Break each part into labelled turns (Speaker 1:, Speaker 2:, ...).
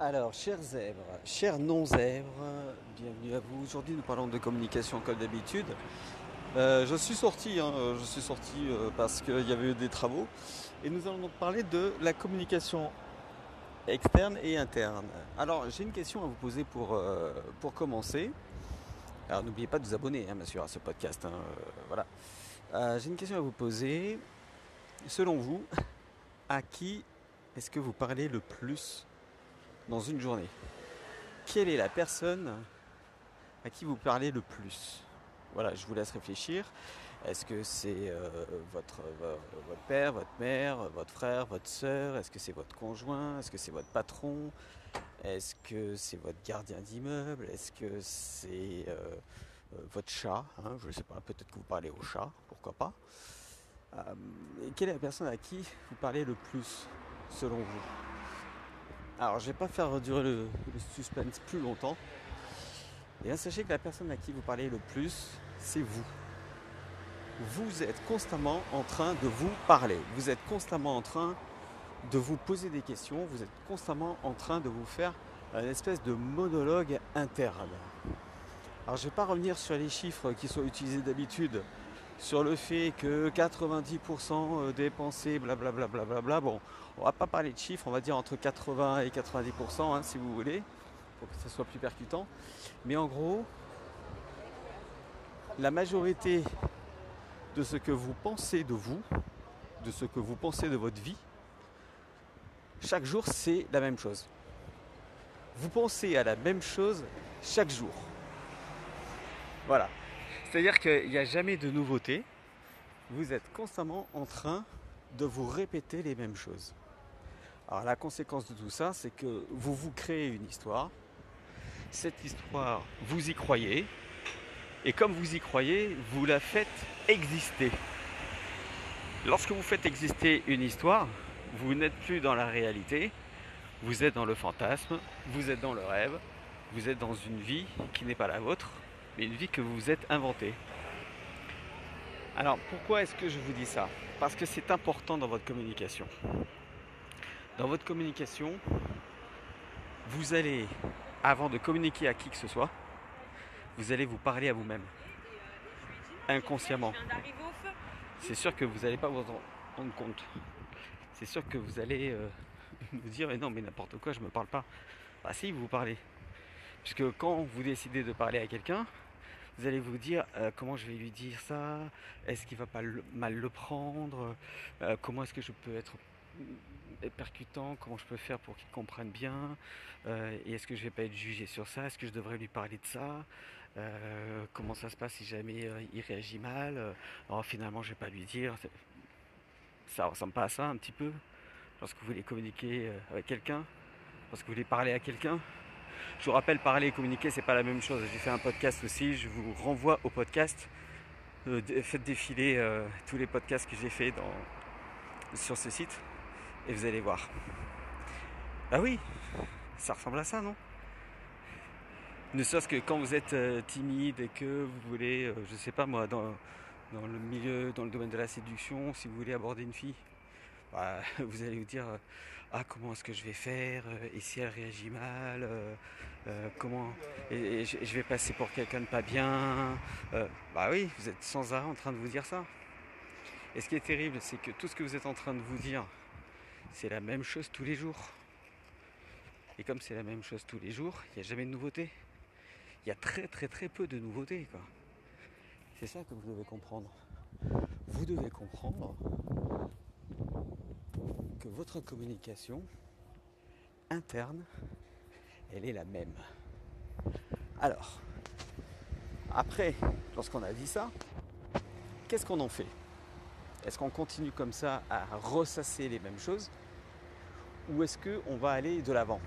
Speaker 1: Alors, chers zèbres, chers non-zèbres, bienvenue à vous. Aujourd'hui, nous parlons de communication comme d'habitude. Euh, je suis sorti, hein, je suis sorti euh, parce qu'il y avait eu des travaux et nous allons donc parler de la communication externe et interne. Alors, j'ai une question à vous poser pour, euh, commencer. Alors, n'oubliez pas de vous abonner, hein, bien sûr, à ce podcast. hein, euh, voilà. Euh, j'ai une question à vous poser. Selon vous, à qui est-ce que vous parlez le plus? Dans une journée. Quelle est la personne à qui vous parlez le plus? Voilà, je vous laisse réfléchir. Est-ce que c'est euh, votre, vo- votre père, votre mère, votre frère, votre soeur Est-ce que c'est votre conjoint? Est-ce que c'est votre patron? Est-ce que c'est votre gardien d'immeuble? Est-ce que c'est euh, euh, votre chat? Hein Je ne sais pas, peut-être que vous parlez au chat, pourquoi pas. Euh, Quelle est la personne à qui vous parlez le plus, selon vous? Alors, je vais pas faire durer le, le suspense plus longtemps. Et bien, sachez que la personne à qui vous parlez le plus, c'est vous. Vous êtes constamment en train de vous parler. Vous êtes constamment en train de vous poser des questions. Vous êtes constamment en train de vous faire une espèce de monologue interne. Alors, je ne vais pas revenir sur les chiffres qui sont utilisés d'habitude sur le fait que 90% des pensées, blablabla. Bon, on va pas parler de chiffres, on va dire entre 80 et 90%, hein, si vous voulez, pour que ça soit plus percutant. Mais en gros, la majorité de ce que vous pensez de vous, de ce que vous pensez de votre vie, chaque jour, c'est la même chose. Vous pensez à la même chose chaque jour. Voilà. C'est-à-dire qu'il n'y a jamais de nouveauté. Vous êtes constamment en train de vous répéter les mêmes choses. Alors la conséquence de tout ça, c'est que vous vous créez une histoire. Cette histoire, vous y croyez. Et comme vous y croyez, vous la faites exister. Lorsque vous faites exister une histoire, vous n'êtes plus dans la réalité, vous êtes dans le fantasme, vous êtes dans le rêve, vous êtes dans une vie qui n'est pas la vôtre, mais une vie que vous vous êtes inventée. Alors pourquoi est-ce que je vous dis ça? Parce que c'est important dans votre communication. Dans votre communication, vous allez, avant de communiquer à qui que ce soit, vous allez vous parler à vous-même. Inconsciemment. C'est sûr que vous n'allez pas vous en rendre compte. C'est sûr que vous allez euh, vous dire, mais non, mais n'importe quoi, je ne me parle pas. Ah si, vous vous parlez. Puisque quand vous décidez de parler à quelqu'un, vous allez vous dire euh, comment je vais lui dire ça, est-ce qu'il va pas mal le prendre, Euh, comment est-ce que je peux être mm, percutant, comment je peux faire pour qu'il comprenne bien, Euh, et est-ce que je vais pas être jugé sur ça, est-ce que je devrais lui parler de ça, comment ça se passe si jamais il réagit mal, Euh, oh, finalement je vais pas lui dire, ça ressemble pas à ça un petit peu, lorsque vous voulez communiquer avec quelqu'un, lorsque vous voulez parler à quelqu'un. Je vous rappelle, parler et communiquer, c'est pas la même chose. J'ai fait un podcast aussi, je vous renvoie au podcast. Euh, faites défiler euh, tous les podcasts que j'ai fait sur ce site et vous allez voir. Bah oui, ça ressemble à ça, non? Ne serait-ce que quand vous êtes euh, timide et que vous voulez, je sais pas moi, dans le milieu, dans le domaine de la séduction, si vous voulez aborder une fille, bah, vous allez vous dire euh, ah comment est-ce que je vais faire euh, et si elle réagit mal euh, comment je, vais passer pour quelqu'un de pas bien bah oui vous êtes sans arrêt en train de vous dire ça. Et ce qui est terrible c'est que tout ce que vous êtes en train de vous dire c'est la même chose tous les jours. Et comme c'est la même chose tous les jours il n'y a jamais de nouveauté. Il y a très très très peu de nouveautés c'est ça que vous devez comprendre. Vous devez comprendre que votre communication interne, elle est la même. Alors, après, lorsqu'on a dit ça, qu'est-ce qu'on en fait? Est-ce qu'on continue comme ça à ressasser les mêmes choses? Ou est-ce qu'on va aller de l'avant?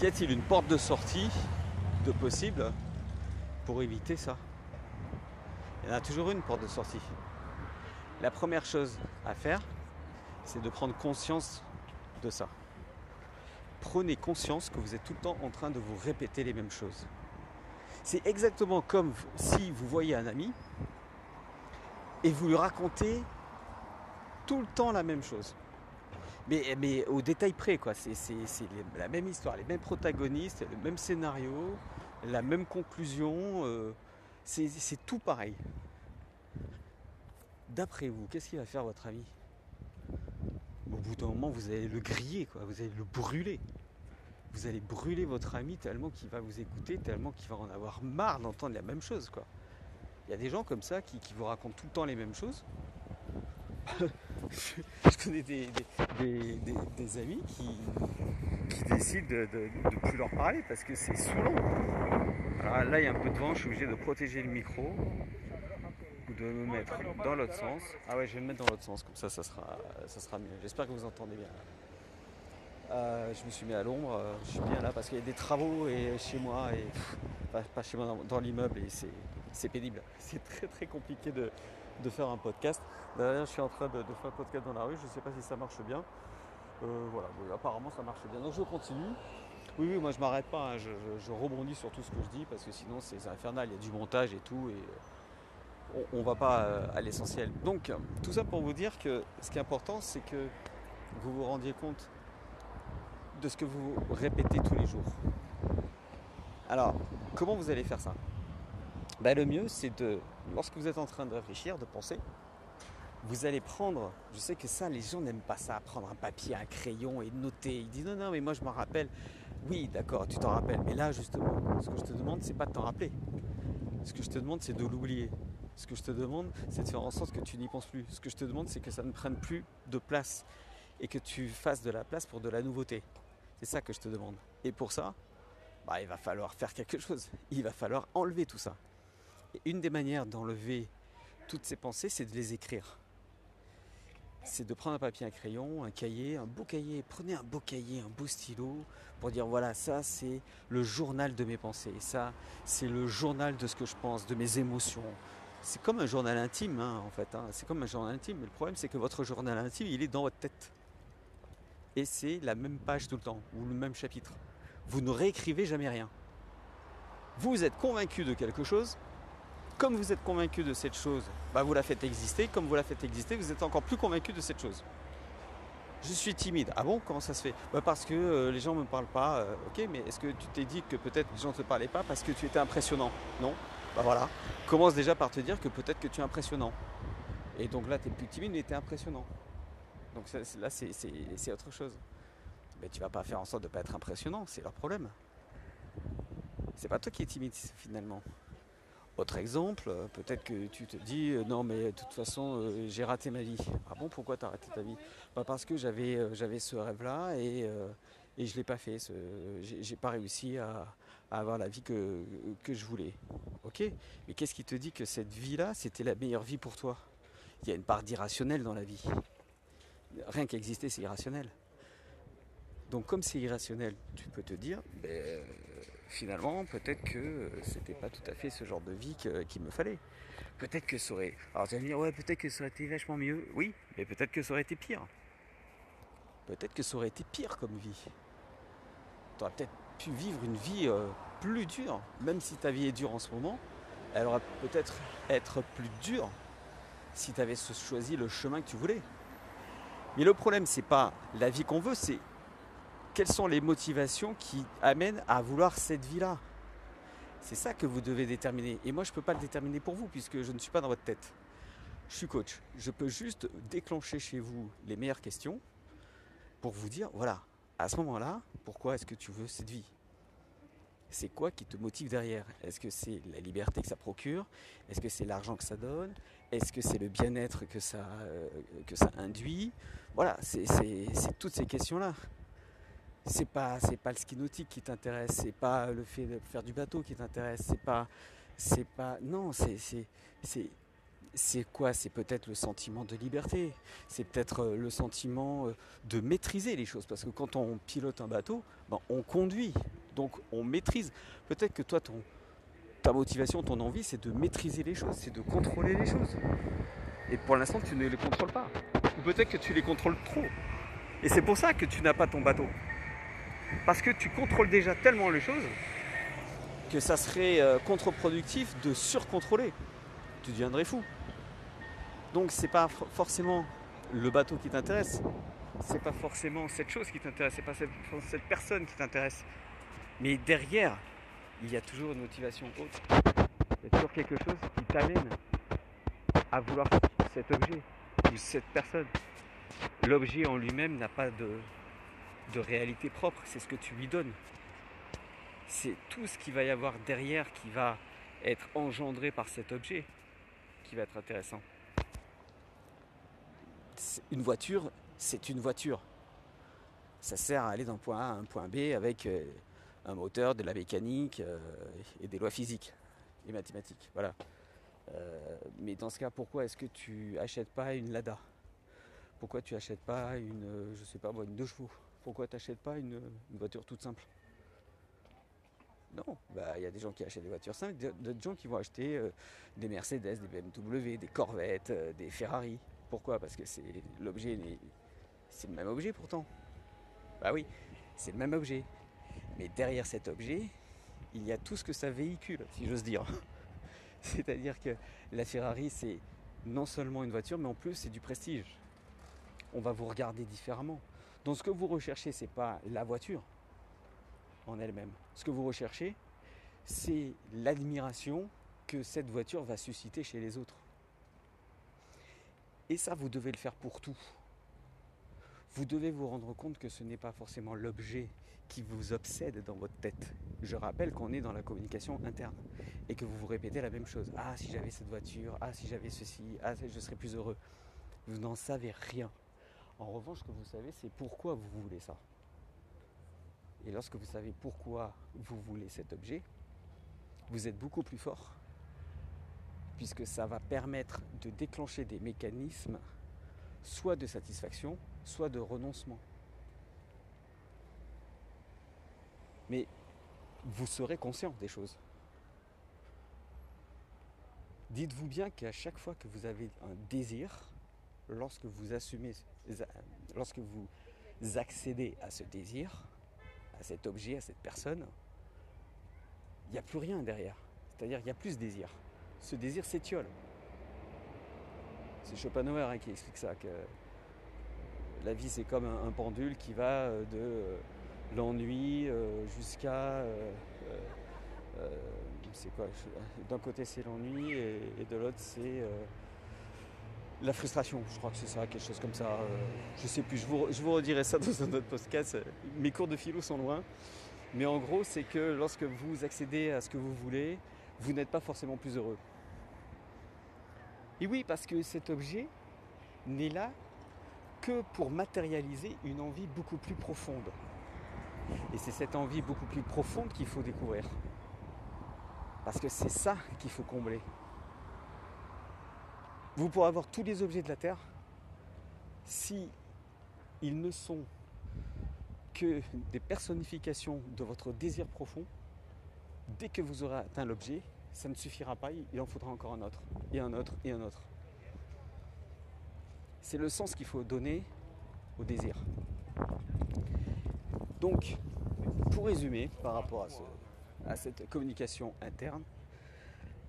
Speaker 1: Y a-t-il une porte de sortie de possible pour éviter ça? Il y en a toujours une porte de sortie. La première chose à faire, c'est de prendre conscience de ça. Prenez conscience que vous êtes tout le temps en train de vous répéter les mêmes choses. C'est exactement comme si vous voyez un ami et vous lui racontez tout le temps la même chose. Mais, au détail près. C'est la même histoire, les mêmes protagonistes, le même scénario, la même conclusion. Euh, c'est tout pareil. D'après vous, qu'est-ce qu'il va faire votre ami Au bout d'un moment, vous allez le griller, quoi. Vous allez le brûler. Vous allez brûler votre ami tellement qu'il va vous écouter, tellement qu'il va en avoir marre d'entendre la même chose, quoi. Il y a des gens comme ça qui vous racontent tout le temps les mêmes choses. je connais des, amis qui, décident de ne plus leur parler parce que c'est saoulant. Alors là, il y a un peu de vent, je suis obligé de protéger le micro de me mettre dans l'autre sens. Ah ouais, je vais me mettre dans l'autre sens, comme ça, ça sera, ça sera mieux. J'espère que vous entendez bien. Euh, je me suis mis à l'ombre, euh, je suis bien là parce qu'il y a des travaux et chez moi, et pas, chez moi, dans, l'immeuble, et c'est pénible. C'est très très compliqué de, de faire un podcast. D'ailleurs, je suis en train de, faire un podcast dans la rue, je ne sais pas si ça marche bien. Euh, voilà, apparemment ça marche bien. Donc je continue. Oui, oui, moi je m'arrête pas, hein. je, rebondis sur tout ce que je dis parce que sinon c'est infernal, il y a du montage et tout et on, ne va pas euh, à l'essentiel. Donc tout ça pour vous dire que ce qui est important c'est que vous vous rendiez compte de ce que vous répétez tous les jours. Alors, comment vous allez faire ça? Ben, Le mieux c'est de, lorsque vous êtes en train de réfléchir, de penser, vous allez prendre, je sais que ça, les gens n'aiment pas ça, prendre un papier, un crayon et noter. Ils disent non, non, mais moi je m'en rappelle. Oui, d'accord, tu t'en rappelles. Mais là, justement, ce que je te demande, c'est pas de t'en rappeler. Ce que je te demande, c'est de l'oublier. Ce que je te demande, c'est de faire en sorte que tu n'y penses plus. Ce que je te demande, c'est que ça ne prenne plus de place et que tu fasses de la place pour de la nouveauté. C'est ça que je te demande. Et pour ça, bah, il va falloir faire quelque chose. Il va falloir enlever tout ça. Et une des manières d'enlever toutes ces pensées, c'est de les écrire c'est de prendre un papier, un crayon, un cahier, un beau cahier. Prenez un beau cahier, un beau stylo pour dire voilà, ça c'est le journal de mes pensées, ça c'est le journal de ce que je pense, de mes émotions. C'est comme un journal intime hein, en fait, hein. c'est comme un journal intime, mais le problème c'est que votre journal intime il est dans votre tête. Et c'est la même page tout le temps, ou le même chapitre. Vous ne réécrivez jamais rien. Vous êtes convaincu de quelque chose, comme vous êtes convaincu de cette chose, bah, vous la faites exister. Comme vous la faites exister, vous êtes encore plus convaincu de cette chose. Je suis timide. Ah bon? Comment ça se fait? Bah, Parce que euh, les gens ne me parlent pas. Euh, ok, mais est-ce que tu t'es dit que peut-être les gens ne te parlaient pas parce que tu étais impressionnant? Non Bah voilà. Commence déjà par te dire que peut-être que tu es impressionnant. Et donc là, tu es plus timide, mais tu es impressionnant. Donc là, c'est autre chose. Mais tu vas pas faire en sorte de ne pas être impressionnant, c'est leur problème. C'est pas toi qui es timide finalement. Autre exemple, euh, peut-être que tu te dis euh, non mais de toute façon euh, j'ai raté ma vie. Ah bon pourquoi tu as raté ta vie? Bah, Parce que j'avais j'avais ce rêve là et, et je ne l'ai pas fait. J'ai pas réussi à, avoir la vie que, je voulais. Ok? Mais qu'est-ce qui te dit que cette vie là c'était la meilleure vie pour toi? Il y a une part d'irrationnel dans la vie. Rien qu'exister c'est irrationnel. Donc comme c'est irrationnel, tu peux te dire, ben, finalement, peut-être que c'était pas tout à fait ce genre de vie qu'il me fallait. Peut-être que ça aurait. Alors, tu vas me dire, ouais, peut-être que ça aurait été vachement mieux. Oui, mais peut-être que ça aurait été pire. Peut-être que ça aurait été pire comme vie. Tu aurais peut-être pu vivre une vie euh, plus dure, même si ta vie est dure en ce moment. Elle aurait peut-être être plus dure si tu avais choisi le chemin que tu voulais. Mais le problème, c'est pas la vie qu'on veut, c'est quelles sont les motivations qui amènent à vouloir cette vie-là C'est ça que vous devez déterminer. Et moi, je ne peux pas le déterminer pour vous puisque je ne suis pas dans votre tête. Je suis coach. Je peux juste déclencher chez vous les meilleures questions pour vous dire, voilà, à ce moment-là, pourquoi est-ce que tu veux cette vie? C'est quoi qui te motive derrière? Est-ce que c'est la liberté que ça procure? Est-ce que c'est l'argent que ça donne? Est-ce que c'est le bien-être que ça, euh, que ça induit? Voilà, c'est toutes ces questions-là. C'est pas pas le ski nautique qui t'intéresse, c'est pas le fait de faire du bateau qui t'intéresse, c'est pas c'est pas non, c'est c'est quoi? C'est peut-être le sentiment de liberté, c'est peut-être euh, le sentiment euh, de maîtriser les choses. Parce que quand on pilote un bateau, ben, on conduit, donc on maîtrise. Peut-être que toi, ta motivation, ton envie, c'est de maîtriser les choses, c'est de contrôler les choses. Et pour l'instant, tu ne les contrôles pas. Ou peut-être que tu les contrôles trop. Et c'est pour ça que tu n'as pas ton bateau. Parce que tu contrôles déjà tellement les choses que ça serait euh, contre-productif de surcontrôler. Tu deviendrais fou. Donc c'est pas forcément le bateau qui t'intéresse, c'est pas forcément cette chose qui t'intéresse, c'est pas cette, cette personne qui t'intéresse. Mais derrière, il y a toujours une motivation autre. Il y a toujours quelque chose qui t'amène à vouloir cet objet ou cette personne. L'objet en lui-même n'a pas de, de réalité propre, c'est ce que tu lui donnes. C'est tout ce qu'il va y avoir derrière qui va être engendré par cet objet qui va être intéressant. Une voiture, c'est une voiture. Ça sert à aller d'un point A à un point B avec euh, un moteur, de la mécanique euh, et des lois physiques et mathématiques. Voilà. Euh, mais dans ce cas, pourquoi est-ce que tu achètes pas une Lada? Pourquoi tu achètes pas une, je sais pas une deux chevaux Pourquoi tu n'achètes pas une, voiture toute simple? Non, bah, il y a des gens qui achètent des voitures simples, d'autres gens qui vont acheter des Mercedes, des BMW, des Corvettes, des Ferrari. Pourquoi? Parce que c'est l'objet, c'est le même objet pourtant. Bah oui, c'est le même objet. Mais derrière cet objet, il y a tout ce que ça véhicule, si j'ose dire. C'est-à-dire que la Ferrari, c'est non seulement une voiture, mais en plus c'est du prestige. On va vous regarder différemment. Donc ce que vous recherchez, ce n'est pas la voiture en elle-même. Ce que vous recherchez, c'est l'admiration que cette voiture va susciter chez les autres. Et ça, vous devez le faire pour tout. Vous devez vous rendre compte que ce n'est pas forcément l'objet qui vous obsède dans votre tête. Je rappelle qu'on est dans la communication interne et que vous vous répétez la même chose. Ah, si j'avais cette voiture, ah, si j'avais ceci, ah, je serais plus heureux. Vous n'en savez rien. En revanche, ce que vous savez, c'est pourquoi vous voulez ça. Et lorsque vous savez pourquoi vous voulez cet objet, vous êtes beaucoup plus fort, puisque ça va permettre de déclencher des mécanismes, soit de satisfaction, soit de renoncement. Mais vous serez conscient des choses. Dites-vous bien qu'à chaque fois que vous avez un désir, lorsque vous assumez, lorsque vous accédez à ce désir, à cet objet, à cette personne, il n'y a plus rien derrière. C'est-à-dire qu'il n'y a plus de désir. Ce désir s'étiole. C'est Schopenhauer hein, qui explique ça, que la vie c'est comme un, pendule qui va euh, de euh, l'ennui euh, jusqu'à c'est quoi D'un côté c'est l'ennui et, de l'autre c'est la frustration. Je crois que c'est ça, quelque chose comme ça. je sais plus, je vous, je vous redirai ça dans un autre podcast. Mes cours de philo sont loin. Mais en gros, c'est que lorsque vous accédez à ce que vous voulez, vous n'êtes pas forcément plus heureux. Et oui, parce que cet objet n'est là que pour matérialiser une envie beaucoup plus profonde. Et c'est cette envie beaucoup plus profonde qu'il faut découvrir. Parce que c'est ça qu'il faut combler. Vous pourrez avoir tous les objets de la Terre si ils ne sont que des personnifications de votre désir profond. Dès que vous aurez atteint l'objet, ça ne suffira pas, il en faudra encore un autre, et un autre, et un autre. C'est le sens qu'il faut donner au désir. Donc, pour résumer par rapport à, cette communication interne,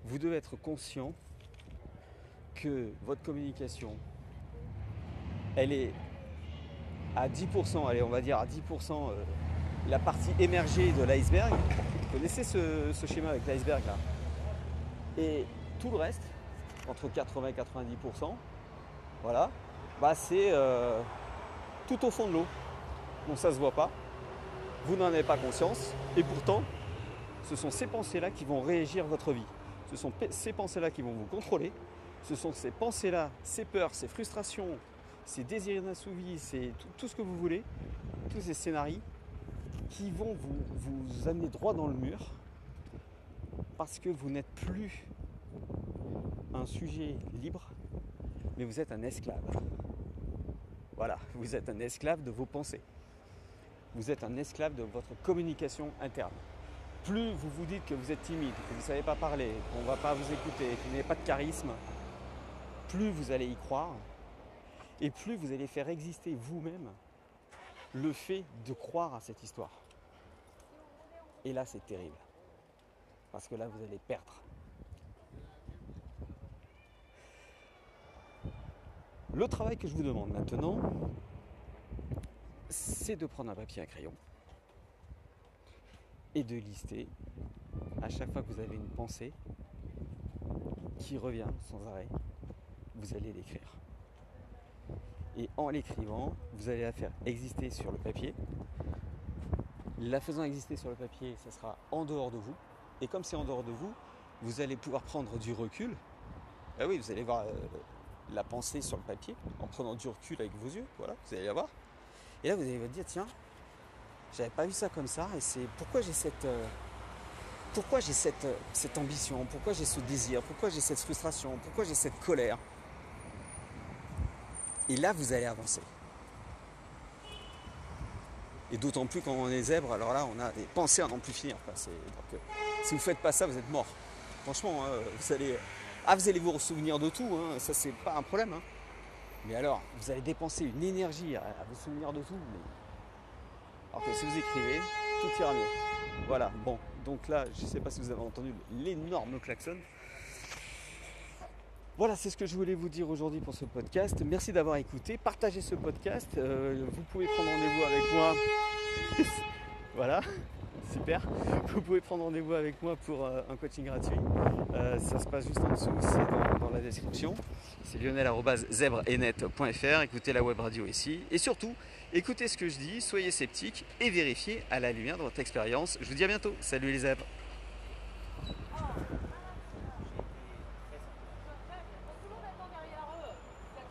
Speaker 1: vous devez être conscient que votre communication, elle est à 10%, allez, on va dire à 10% euh, la partie émergée de l'iceberg. Vous connaissez ce, schéma avec l'iceberg là? Et tout le reste, entre 80 et 90%, voilà, bah, c'est euh, tout au fond de l'eau. Donc ça ne se voit pas, vous n'en avez pas conscience, et pourtant, ce sont ces pensées-là qui vont régir votre vie. Ce sont ces pensées-là qui vont vous contrôler. Ce sont ces pensées-là, ces peurs, ces frustrations, ces désirs inassouvis, c'est tout, ce que vous voulez, tous ces scénarios qui vont vous, vous amener droit dans le mur parce que vous n'êtes plus un sujet libre, mais vous êtes un esclave. Voilà, vous êtes un esclave de vos pensées. Vous êtes un esclave de votre communication interne. Plus vous vous dites que vous êtes timide, que vous ne savez pas parler, qu'on ne va pas vous écouter, que vous n'avez pas de charisme, plus vous allez y croire et plus vous allez faire exister vous-même le fait de croire à cette histoire. Et là, c'est terrible. Parce que là, vous allez perdre. Le travail que je vous demande maintenant, c'est de prendre un papier et un crayon et de lister à chaque fois que vous avez une pensée qui revient sans arrêt, vous allez l'écrire. Et en l'écrivant, vous allez la faire exister sur le papier. La faisant exister sur le papier, ça sera en dehors de vous. Et comme c'est en dehors de vous, vous allez pouvoir prendre du recul. Ah oui, vous allez voir euh, la pensée sur le papier en prenant du recul avec vos yeux. Voilà, vous allez la voir. Et là, vous allez vous dire, tiens, j'avais pas vu ça comme ça. Et c'est pourquoi j'ai cette, euh, pourquoi j'ai cette, euh, cette ambition, pourquoi j'ai ce désir, pourquoi j'ai cette frustration, pourquoi j'ai cette colère? Et là, vous allez avancer. Et d'autant plus quand on est zèbre, alors là, on a des pensées à n'en plus finir. si vous ne faites pas ça, vous êtes mort. Franchement, hein, vous allez, ah, vous allez vous souvenir de tout, hein, ça c'est pas un problème. Hein. Mais alors, vous allez dépenser une énergie à, vous souvenir de tout. Alors que si vous écrivez, tout ira mieux. Voilà, bon, donc là, je ne sais pas si vous avez entendu l'énorme klaxon. Voilà, c'est ce que je voulais vous dire aujourd'hui pour ce podcast. Merci d'avoir écouté. Partagez ce podcast. Euh, vous pouvez prendre rendez-vous avec moi. voilà, super. Vous pouvez prendre rendez-vous avec moi pour euh, un coaching gratuit. Euh, ça se passe juste en dessous, c'est dans, la description. C'est lionel.zebrenet.fr. Écoutez la web radio ici. Et surtout, écoutez ce que je dis, soyez sceptiques et vérifiez à la lumière de votre expérience. Je vous dis à bientôt. Salut les zèbres.